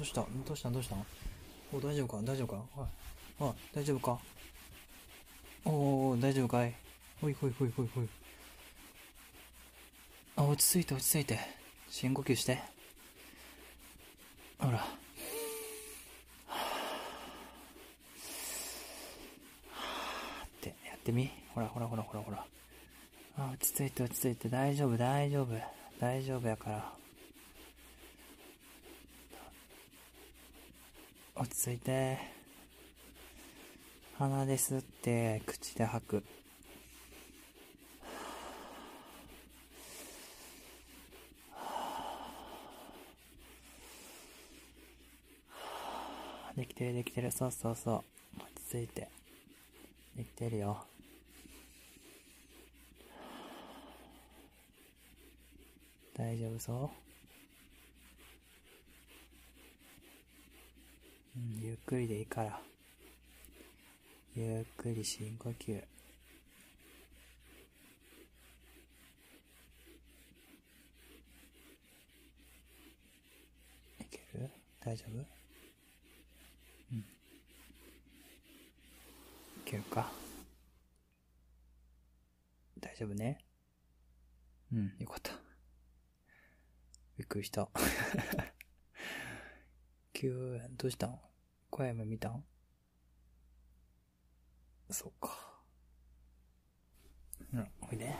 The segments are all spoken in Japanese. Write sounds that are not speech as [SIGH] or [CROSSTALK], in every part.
どうした？どうした？どうした？お、大丈夫か？大丈夫か？おい、お、大丈夫か？おー、大丈夫かい？ほいほいほいほいほい。あ、落ち着いて落ち着いて。深呼吸して。ほら。ってやってみ？ほらほらほらほらほら。あ、落ち着いて落ち着いて。大丈夫大丈夫。大丈夫やから。落ち着いて。鼻で吸って、口で吐く。できてるできてる。そうそうそう。落ち着いて。できてるよ。大丈夫そううん、ゆっくりでいいから。ゆっくり深呼吸。いける？大丈夫？うん。いけるか？大丈夫ね？うん、よかった。びっくりした。[LAUGHS] 急、どうしたん？小山見たん？そうか。うん、おいで。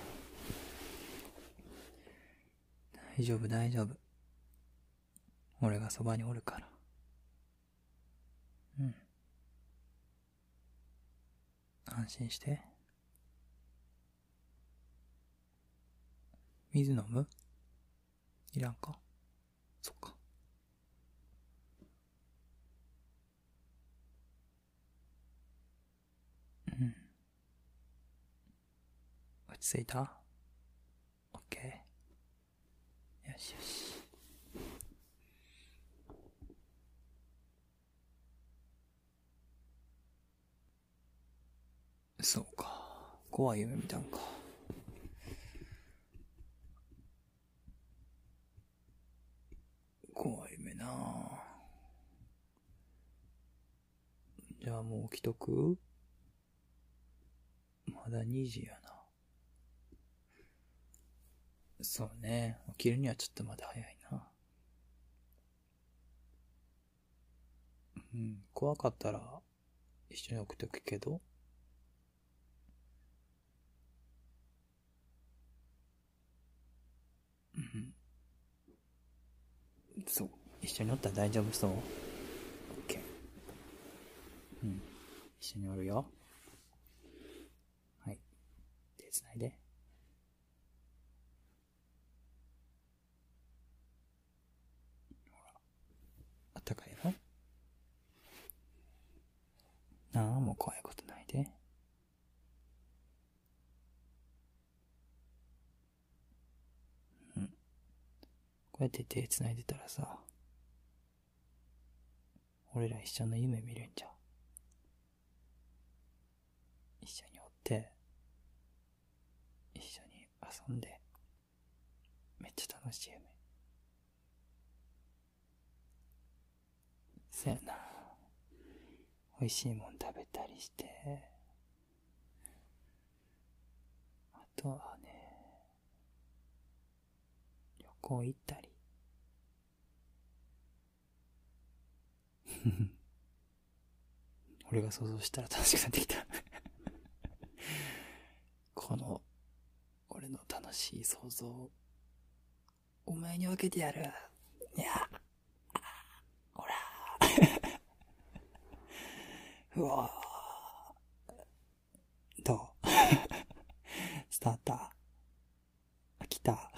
大丈夫、大丈夫。俺がそばにおるから。うん。安心して。水飲む？いらんか？そっか。ち着いた？オッケー。よしよし。そうか。怖い夢見たんか。怖い夢なじゃあもう起きとく？まだ2時やな。そうね。起きるにはちょっとまだ早いな。うん。怖かったら一緒に起きとくけど。うん。そう。一緒におったら大丈夫そう。オッケー。うん。一緒におるよ。はい。手繋いで。ほら。あったかいやろなあ、もう怖いことないで。うん。こうやって手繋いでたらさ、俺ら一緒の夢見るんじゃ。一緒におって、一緒に遊んで、めっちゃ楽しい夢。そやな。美味しいもん食べたりして、あとはね、旅行行ったり。俺が想像したら楽しくなってきた。この、俺の楽しい想像を、お前に分けてやる。いや、ほら。うわどう？[LAUGHS] スターター。来た。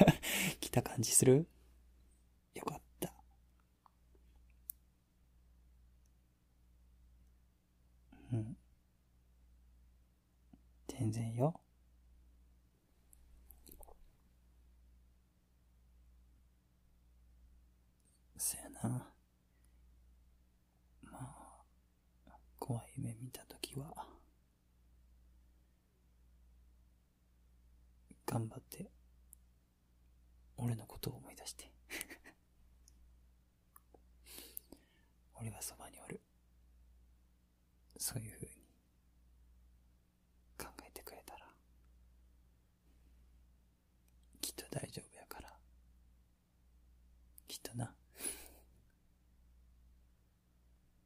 [LAUGHS] 来た感じする？よかった。うん。全然よ。そやな。まあ、怖い夢見た時は、頑張って、俺のことを思い出して [LAUGHS] 俺。はそばにおる。そういうふうに